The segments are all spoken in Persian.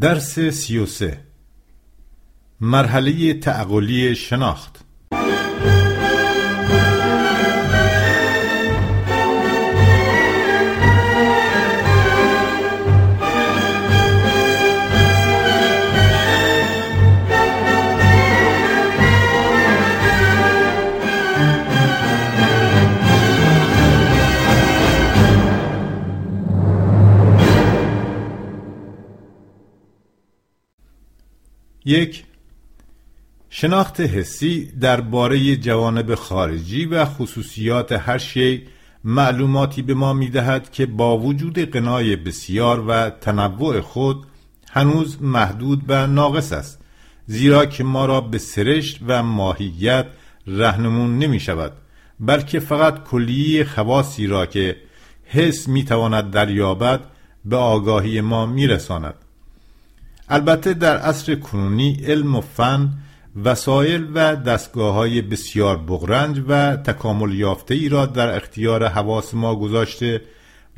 درس سی و سه. مرحله تعقلی شناخت. یک شناخت حسی درباره جوانب خارجی و خصوصیات هر شی معلوماتی به ما می‌دهد که با وجود قنای بسیار و تنوع خود هنوز محدود و ناقص است زیرا که ما را به سرشت و ماهیت رهنمون نمی شود بلکه فقط کلیه خواصی را که حس می تواند دریابد به آگاهی ما می رساند. البته در عصر کنونی علم و فن وسایل و دستگاه های بسیار بغرنج و تکامل یافته ای را در اختیار حواس ما گذاشته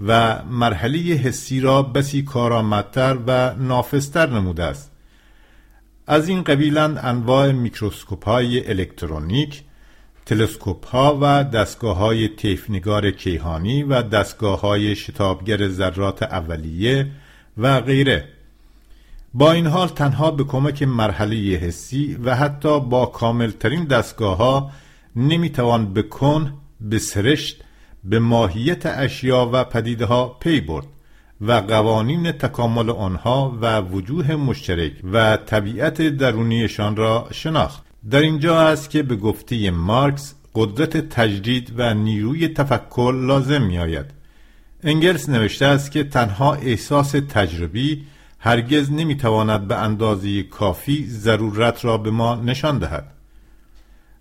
و مرحله حسی را بسی کارآمدتر و نافذتر نموده است. از این قبیلند انواع میکروسکوپ های الکترونیک تلسکوپ ها و دستگاه های تیفنگار کیهانی و دستگاه های شتابگر ذرات اولیه و غیره. با این حال تنها به کمک مرحله حسی و حتی با کاملترین دستگاه ها نمی‌توان به کن به سرشت به ماهیت اشیا و پدیده ها پی برد و قوانین تکامل آنها و وجوه مشترک و طبیعت درونیشان را شناخت. در اینجا است که به گفته مارکس قدرت تجدید و نیروی تفکر لازم می آید انگلس نوشته است که تنها احساس تجربی هرگز نمی‌تواند به اندازه کافی ضرورت را به ما نشان دهد.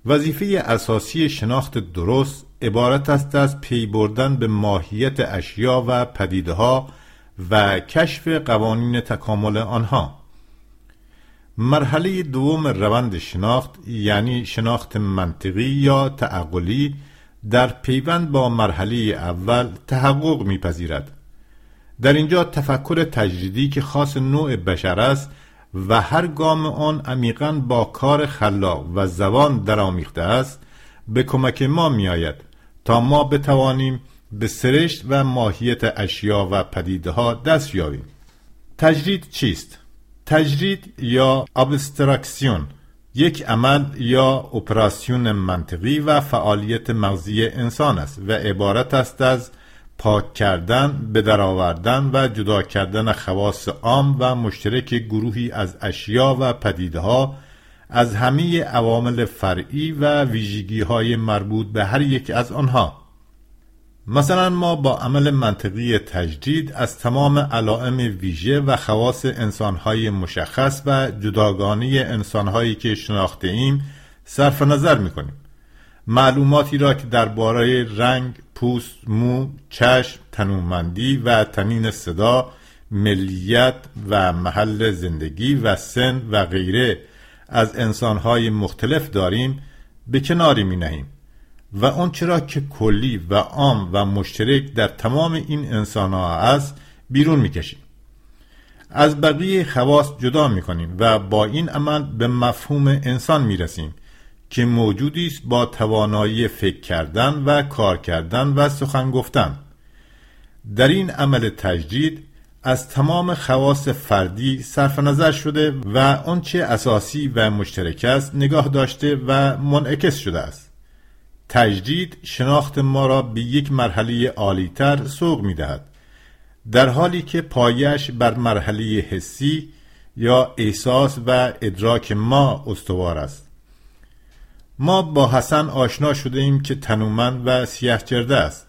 وظیفه اساسی شناخت درست عبارت است از پی بردن به ماهیت اشیا و پدیده ها و کشف قوانین تکامل آنها. مرحله دوم روند شناخت یعنی شناخت منطقی یا تعقلی در پیوند با مرحله اول تحقق میپذیرد. در اینجا تفکر تجریدی که خاص نوع بشر است و هر گام آن عمیقا با کار خلاق و زبان درآمیخته است به کمک ما میآید تا ما بتوانیم به سرشت و ماهیت اشیا و پدیده ها دست یابیم. تجرید چیست؟ تجرید یا ابسترکسیون یک عمل یا اپراسیون منطقی و فعالیت مغزی انسان است و عبارت است از پاک کردن به درآوردن و جدا کردن خواص عام و مشترک گروهی از اشیا و پدیده ها از همه عوامل فرعی و ویژگی های مربوط به هر یک از آنها. مثلا ما با عمل منطقی تجدید از تمام علائم ویژه و خواص انسانهای مشخص و جداگانه انسانهایی که شناخته ایم صرف نظر می‌کنیم. معلوماتی را که درباره رنگ، پوست، مو، چشم، تنومندی و تنین صدا، ملیت و محل زندگی و سن و غیره از انسانهای مختلف داریم به کناری می نهیم و اون چرا که کلی و عام و مشترک در تمام این انسانها است بیرون می کشیم. از بقیه خواص جدا می کنیم و با این عمل به مفهوم انسان می رسیم که موجودی است با توانایی فکر کردن و کار کردن و سخن گفتن. در این عمل تجدید از تمام خواص فردی صرف نظر شده و آنچه اساسی و مشترک است نگاه داشته و منعکس شده است. تجدید شناخت ما را به یک مرحله عالیتر سوق می دهد در حالی که پایش بر مرحله حسی یا احساس و ادراک ما استوار است. ما با حسن آشنا شده ایم که تنومند و سیه جرده است.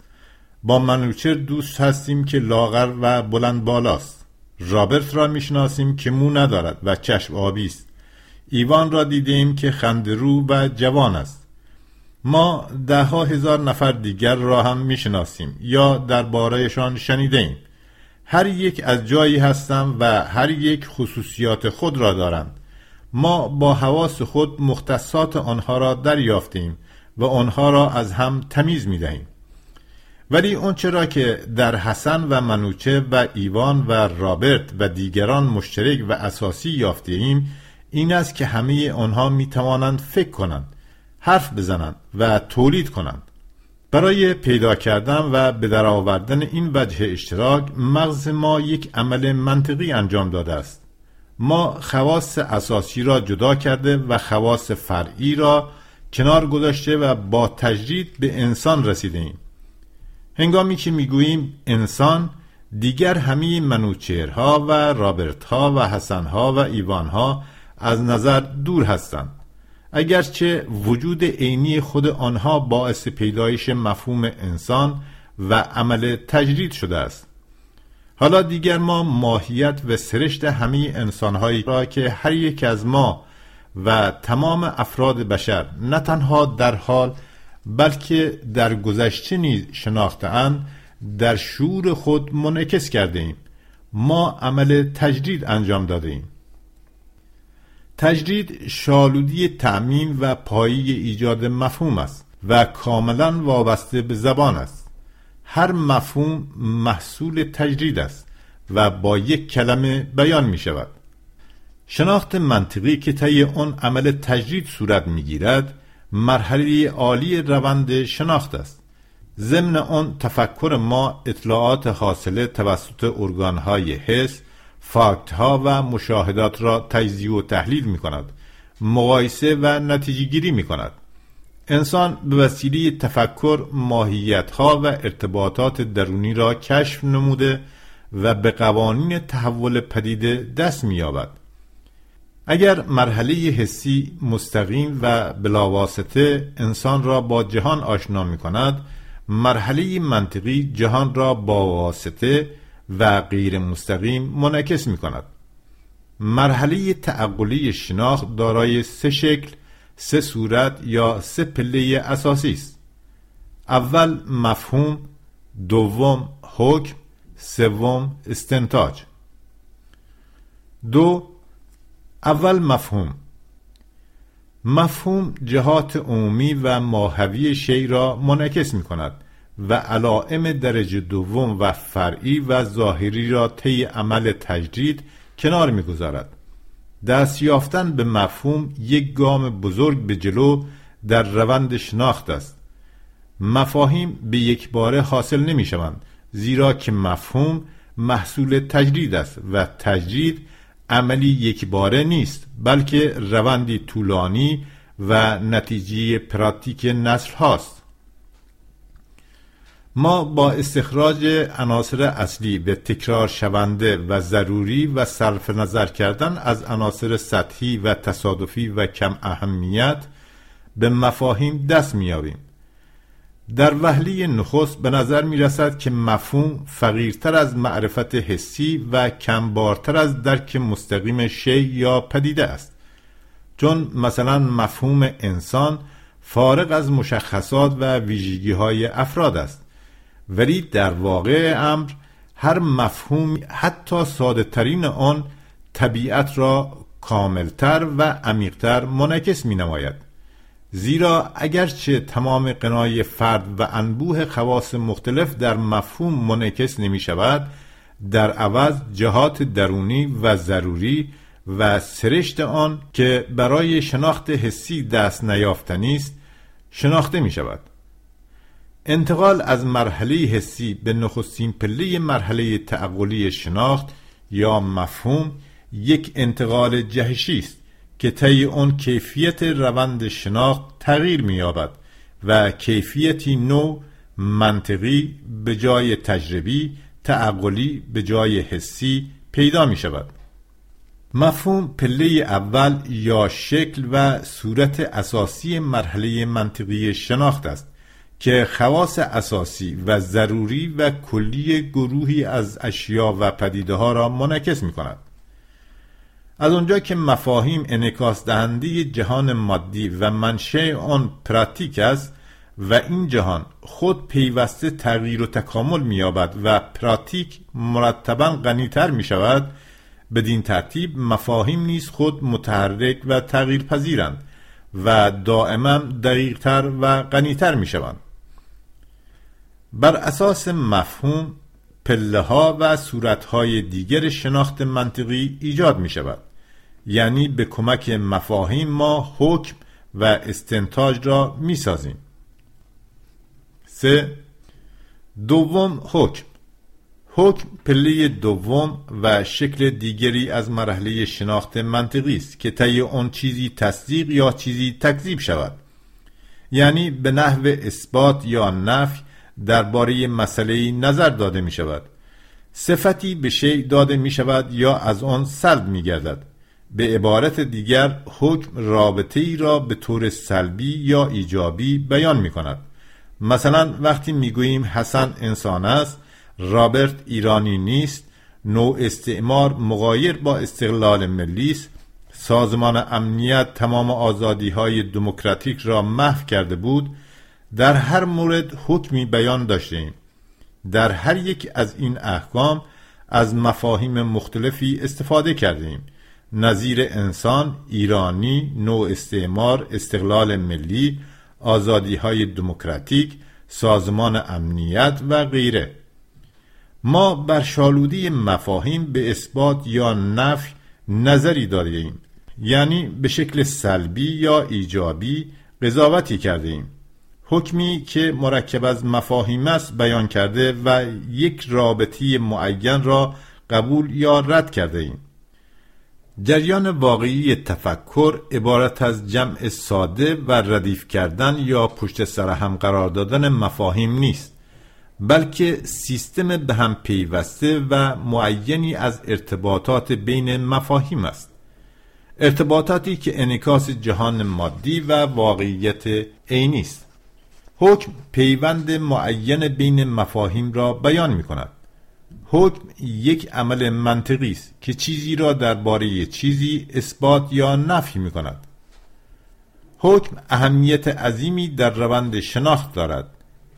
با منوچر دوست هستیم که لاغر و بلند بالاست. رابرت را می‌شناسیم که مو ندارد و چشم آبی است. ایوان را دیدیم که خندرو و جوان است. ما ده ها هزار نفر دیگر را هم می‌شناسیم یا دربارهشان شنیده ایم هر یک از جایی هستند و هر یک خصوصیات خود را دارند. ما با حواس خود مختصات آنها را دریافتیم و آنها را از هم تمیز می دهیم ولی اون چرا که در حسن و منوچه و ایوان و رابرت و دیگران مشترک و اساسی یافته ایم این است که همه آنها می توانند فکر کنند حرف بزنند و تولید کنند. برای پیدا کردن و به درآوردن این وجه اشتراک مغز ما یک عمل منطقی انجام داده است. ما خواص اساسی را جدا کرده و خواص فرعی را کنار گذاشته و با تجرید به انسان رسیده ایم هنگامی که می‌گوییم انسان دیگر همه منوچهرها و رابرتها و حسنها و ایوانها از نظر دور هستند. اگرچه وجود عینی خود آنها باعث پیدایش مفهوم انسان و عمل تجرید شده است. حالا دیگر ما ماهیت و سرشت همه انسانهایی را که هر یک از ما و تمام افراد بشر نه تنها در حال بلکه در گذشته نیز شناختهاند در شعور خود منعکس کرده ایم ما عمل تجدید انجام داده ایم تجدید شالودی تعمیم و پایی ایجاد مفهوم است و کاملا وابسته به زبان است. هر مفهوم محصول تجدید است و با یک کلمه بیان می شود شناخت منطقی که طی آن عمل تجدید صورت می گیرد مرحله عالی روند شناخت است. ضمن آن تفکر ما اطلاعات حاصله توسط ارگانهای حس فاکت ها و مشاهدات را تجزیه و تحلیل می کند مقایسه و نتیجه گیری می کند انسان به وسیله تفکر ماهیت ها و ارتباطات درونی را کشف نموده و به قوانین تحول پدیده دست می یابد اگر مرحله حسی مستقیم و بلاواسطه انسان را با جهان آشنا می کند مرحله منطقی جهان را با واسطه و غیر مستقیم منعکس می کند مرحله تعقلی شناخت دارای سه شکل سه صورت یا سه پله اساسی است. اول مفهوم دوم حکم سوم استنتاج. دو اول مفهوم. مفهوم جهات عمومی و ماهوی شی را منعکس می کند و علائم درجه دوم و فرعی و ظاهری را طی عمل تجدید کنار می‌گذارد. دست یافتن به مفهوم یک گام بزرگ به جلو در روند شناخت است. مفاهیم به یک باره حاصل نمی شوند زیرا که مفهوم محصول تجدید است و تجدید عملی یک باره نیست بلکه روندی طولانی و نتیجه پراتیک نسل هاست. ما با استخراج عناصر اصلی به تکرار شونده و ضروری و صرف نظر کردن از عناصر سطحی و تصادفی و کم اهمیت به مفاهیم دست میابیم در وهله نخست به نظر می رسد که مفهوم فقیرتر از معرفت حسی و کمبارتر از درک مستقیم شی یا پدیده است. چون مثلا مفهوم انسان فارغ از مشخصات و ویژگی های افراد است. ولی در واقع امر هر مفهوم حتی ساده ترین آن طبیعت را کاملتر و عمیقتر منعکس می نماید زیرا اگرچه تمام قنای فرد و انبوه خواص مختلف در مفهوم منعکس نمی شود در عوض جهات درونی و ضروری و سرشت آن که برای شناخت حسی دست نیافتنی است شناخته می شود انتقال از مرحله حسی به نخستین پله مرحله تعقلی شناخت یا مفهوم یک انتقال جهشی است که طی آن کیفیت روند شناخت تغییر می‌یابد و کیفیتی نو منطقی به جای تجربی تعقلی به جای حسی پیدا می شود مفهوم پله اول یا شکل و صورت اساسی مرحله منطقی شناخت است. که خواص اساسی و ضروری و کلی گروهی از اشیا و پدیده ها را منعکس می کند از آنجا که مفاهیم انکاس دهنده جهان مادی و منشه آن پراتیک است و این جهان خود پیوسته تغییر و تکامل می‌یابد و پراتیک مرتبا غنیتر می شود بدین ترتیب مفاهیم نیز خود متحرک و تغییر پذیرند و دائما دقیقتر و غنیتر می شوند بر اساس مفهوم پله ها و صورت های دیگر شناخت منطقی ایجاد می شود یعنی به کمک مفاهیم ما حکم و استنتاج را می سازیم سه دوم حکم. حکم پله دوم و شکل دیگری از مرحله شناخت منطقی است که طی آن چیزی تصدیق یا چیزی تکذیب شود. یعنی به نحو اثبات یا نفی درباره مسئله نظر داده می شود صفتی به شیء داده می شود یا از آن سلب می گردد به عبارت دیگر حکم رابطه ای را به طور سلبی یا ایجابی بیان می کند مثلا وقتی می گوییم حسن انسان است رابرت ایرانی نیست نوع استعمار مغایر با استقلال ملی است سازمان امنیت تمام آزادی های دموکراتیک را محو کرده بود در هر مورد حکمی بیان داشتیم در هر یک از این احکام از مفاهیم مختلفی استفاده کردیم نظیر انسان، ایرانی، نوع استعمار، استقلال ملی، آزادی های دموکراتیک، سازمان امنیت و غیره. ما بر شالودی مفاهیم به اثبات یا نفی نظری داریم. یعنی به شکل سلبی یا ایجابی قضاوتی کرده ایم. حکمی که مرکب از مفاهیم است بیان کرده و یک رابطی معین را قبول یا رد کرده ایم. جریان واقعی تفکر عبارت از جمع ساده و ردیف کردن یا پشت سر هم قرار دادن مفاهیم نیست بلکه سیستم به هم پیوسته و معینی از ارتباطات بین مفاهیم است. ارتباطاتی که انکاس جهان مادی و واقعیت عینی است. حکم پیوند معین بین مفاهیم را بیان می کند حکم یک عمل منطقی است که چیزی را درباره چیزی اثبات یا نفی می کند حکم اهمیت عظیمی در روند شناخت دارد.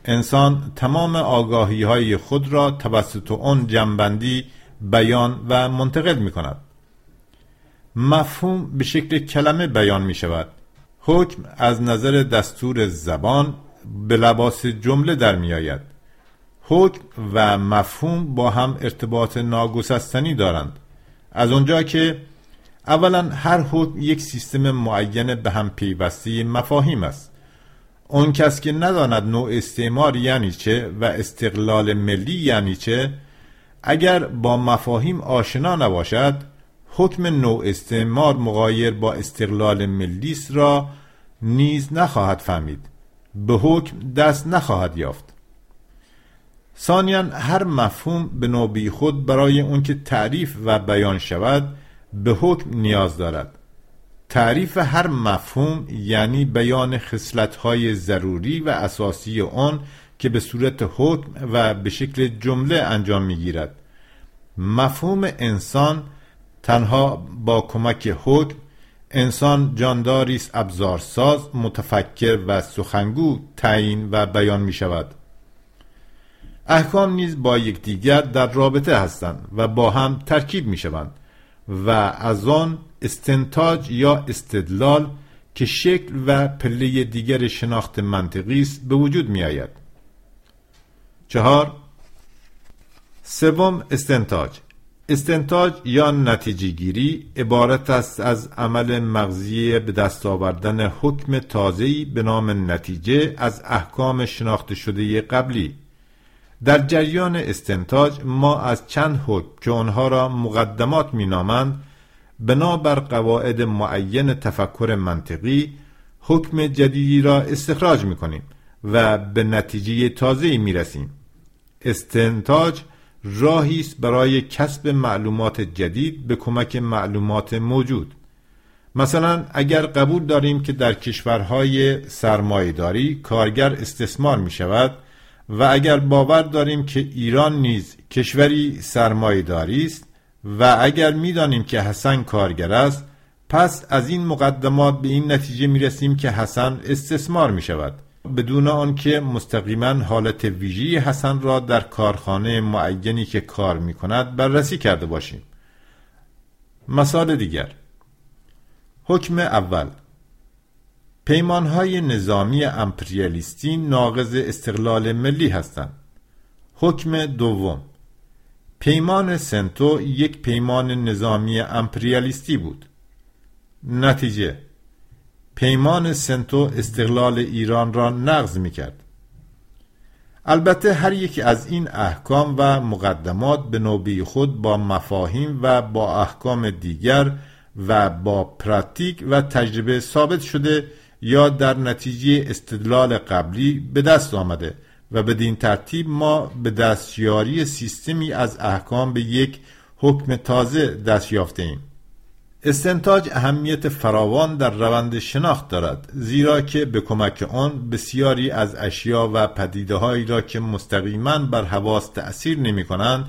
انسان تمام آگاهی های خود را توسط آن جنبندی بیان و منتقل می کند مفهوم به شکل کلمه بیان می شود حکم از نظر دستور زبان به لباس جمله در می آید حکم و مفهوم با هم ارتباط ناگسستنی دارند. از اونجا که اولا هر حکم یک سیستم معین به هم پیوسته مفاهیم است. اون کس که نداند نوع استعمار یعنی چه و استقلال ملی یعنی چه اگر با مفاهیم آشنا نباشد حکم نوع استعمار مغایر با استقلال ملیس را نیز نخواهد فهمید. به حکم دست نخواهد یافت. ثانیا هر مفهوم به نوبی خود برای اون که تعریف و بیان شود به حکم نیاز دارد. تعریف هر مفهوم یعنی بیان خصلت‌های ضروری و اساسی آن که به صورت حکم و به شکل جمله انجام می‌گیرد. مفهوم انسان تنها با کمک حکم انسان جانداری است ابزارساز متفکر و سخنگو تعیین و بیان می شود احکام نیز با یکدیگر در رابطه هستند و با هم ترکیب می شوند و از آن استنتاج یا استدلال که شکل و پله دیگر شناخت منطقی است به وجود می آید چهار سوم استنتاج. استنتاج یا نتیجه گیری عبارت است از عمل مغزی به دست آوردن حکم تازه‌ای به نام نتیجه از احکام شناخته شده قبلی. در جریان استنتاج ما از چند حکم که آنها را مقدمات مینامند بنابر قواعد معین تفکر منطقی حکم جدیدی را استخراج می‌کنیم و به نتیجه تازه‌ای می‌رسیم. استنتاج راهی است برای کسب معلومات جدید به کمک معلومات موجود. مثلا اگر قبول داریم که در کشورهای سرمایهداری کارگر استثمار می شود و اگر باور داریم که ایران نیز کشوری سرمایهداری است و اگر می‌دانیم که حسن کارگر است پس از این مقدمات به این نتیجه می رسیم که حسن استثمار می شود بدون آنکه مستقیما حالت ویژی حسن را در کارخانه معینی که کار می کند بررسی کرده باشیم. مثال دیگر. حکم اول. پیمانهای نظامی امپریالیستی ناقض استقلال ملی هستند. حکم دوم. پیمان سنتو یک پیمان نظامی امپریالیستی بود. نتیجه. پیمان سنتو استقلال ایران را نقض می کرد البته هر یک از این احکام و مقدمات به نوبه خود با مفاهیم و با احکام دیگر و با پراتیک و تجربه ثابت شده یا در نتیجه استدلال قبلی به دست آمده و بدین ترتیب ما به دستیاری سیستمی از احکام به یک حکم تازه دست یافته ایم استنتاج اهمیت فراوان در روند شناخت دارد زیرا که به کمک آن بسیاری از اشیا و پدیده هایی را که مستقیما بر حواس تأثیر نمی کنند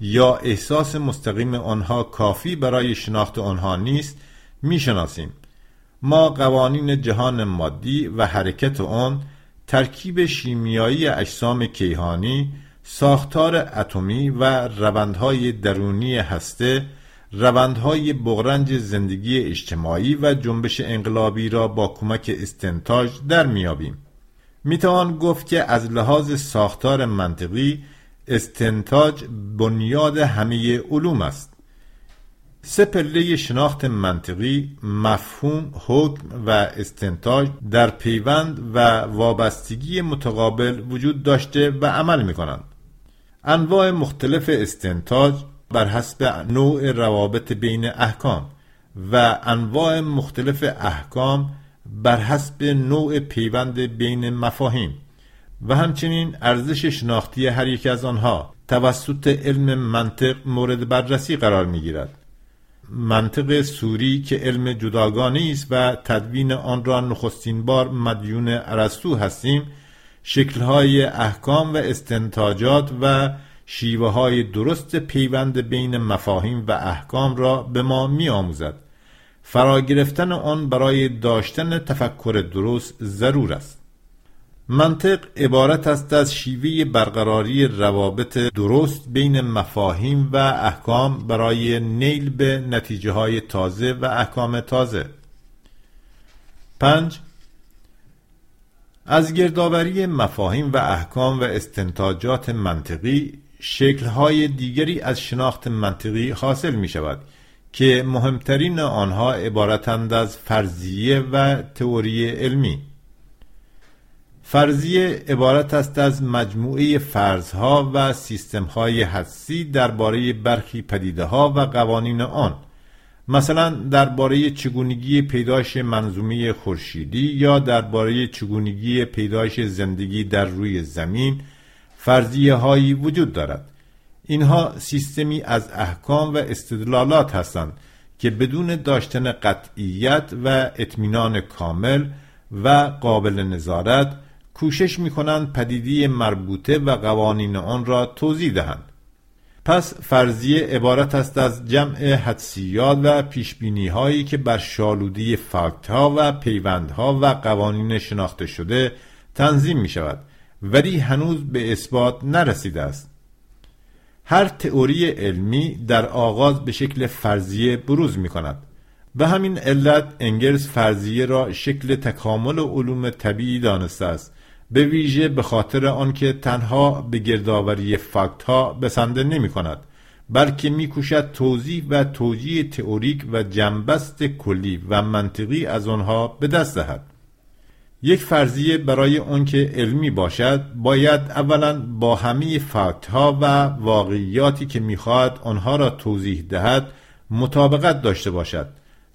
یا احساس مستقیم آنها کافی برای شناخت آنها نیست می‌شناسیم. ما قوانین جهان مادی و حرکت آن ترکیب شیمیایی اجسام کیهانی ساختار اتمی و روندهای درونی هسته روندهای بغرنج زندگی اجتماعی و جنبش انقلابی را با کمک استنتاج در میابیم می‌توان گفت که از لحاظ ساختار منطقی استنتاج بنیاد همه علوم است. سه پله شناخت منطقی مفهوم حکم و استنتاج در پیوند و وابستگی متقابل وجود داشته و عمل می کنند انواع مختلف استنتاج بر حسب نوع روابط بین احکام و انواع مختلف احکام بر حسب نوع پیوند بین مفاهیم و همچنین ارزش شناختی هر یک از آنها توسط علم منطق مورد بررسی قرار می گیرد. منطق سوری که علم جداگانه است و تدوین آن را نخستین بار مدیون ارسطو هستیم شکلهای احکام و استنتاجات و شیوه های درست پیوند بین مفاهیم و احکام را به ما می آموزد. فرا گرفتن آن برای داشتن تفکر درست ضرور است. منطق عبارت است از شیوه برقراری روابط درست بین مفاهیم و احکام برای نیل به نتیجه های تازه و احکام تازه پنج از گردآوری مفاهیم و احکام و استنتاجات منطقی شکلهای دیگری از شناخت منطقی حاصل می شود که مهمترین آنها عبارتند از فرضیه و تئوری علمی. فرضیه عبارت است از مجموعه فرضها و سیستمهای حدسی درباره برخی پدیده ها و قوانین آن. مثلا درباره چگونگی پیدایش منظومه خورشیدی یا درباره چگونگی پیدایش زندگی در روی زمین فرضیه هایی وجود دارد. اینها سیستمی از احکام و استدلالات هستند که بدون داشتن قطعیت و اطمینان کامل و قابل نظارت کوشش می کنند پدیده مربوطه و قوانین آن را توضیح دهند. پس فرضیه عبارت است از جمع حدسیات و پیشبینی هایی که بر شالودی فاکت ها و پیوندها و قوانین شناخته شده تنظیم می شود ولی هنوز به اثبات نرسیده است. هر تئوری علمی در آغاز به شکل فرضیه بروز می کند به همین علت انگلز فرضیه را شکل تکامل علوم طبیعی دانسته است به ویژه به خاطر آنکه تنها به گردآوری فاکت ها بسنده نمی کند بلکه میکوشد توضیح و توجیه تئوریک و جنبست کلی و منطقی از آنها به دست دهد. یک فرضیه برای آنکه علمی باشد باید اولا با همه فاکت ها و واقعیاتی که می‌خواهد آنها را توضیح دهد مطابقت داشته باشد.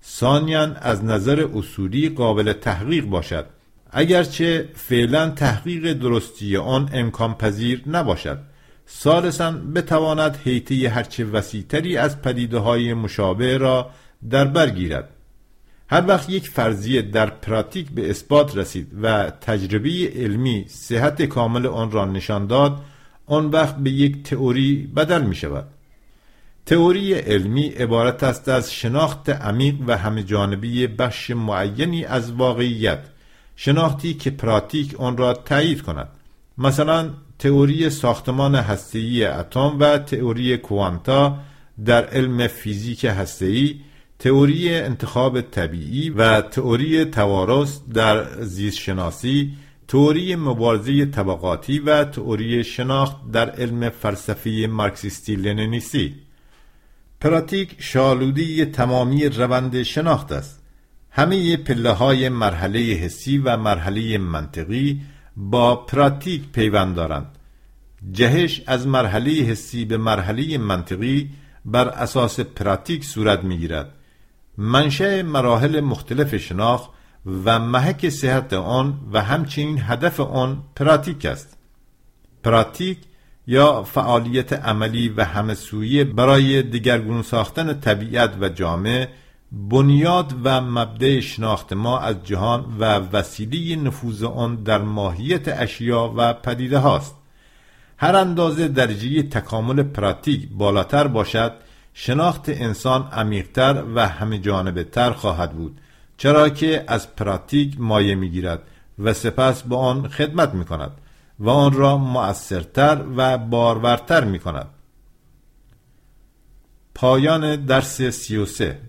ثانیا از نظر اصولی قابل تحقیق باشد. اگرچه فعلا تحقیق درستی آن امکان پذیر نباشد. ثالثا بتواند حیطه هرچه وسیعتری از پدیده های مشابه را در بر گیرد. هر وقت یک فرضیه در پراتیک به اثبات رسید و تجربه علمی صحت کامل آن را نشان داد آن وقت به یک تئوری بدل می شود تئوری علمی عبارت است از شناخت عمیق و همه جانبی بخش معینی از واقعیت شناختی که پراتیک آن را تایید کند. مثلا تئوری ساختمان هسته‌ای اتم و تئوری کوانتا در علم فیزیک هسته‌ای تئوری انتخاب طبیعی و تئوری توارث در زیست شناسی تئوری مبارزه طبقاتی و تئوری شناخت در علم فلسفی مارکسیستی لنینیستی. پراتیک شالودی تمامی روند شناخت است. همه پله های مرحله حسی و مرحله منطقی با پراتیک پیوند دارند. جهش از مرحله حسی به مرحله منطقی بر اساس پراتیک صورت می گیرد منشأ مراحل مختلف شناخت و محک صحت آن و همچنین هدف آن پراتیک است. پراتیک یا فعالیت عملی و همسویه برای دگرگون ساختن طبیعت و جامعه بنیاد و مبدع شناخت ما از جهان و وسیله نفوذ آن در ماهیت اشیا و پدیده هاست. هر اندازه درجه تکامل پراتیک بالاتر باشد شناخت انسان عمیقتر و همه جانبه تر خواهد بود چرا که از پراتیک مایه می‌گیرد و سپس با آن خدمت می کند و آن را مؤثرتر و بارورتر می کند پایان درس سی و سه.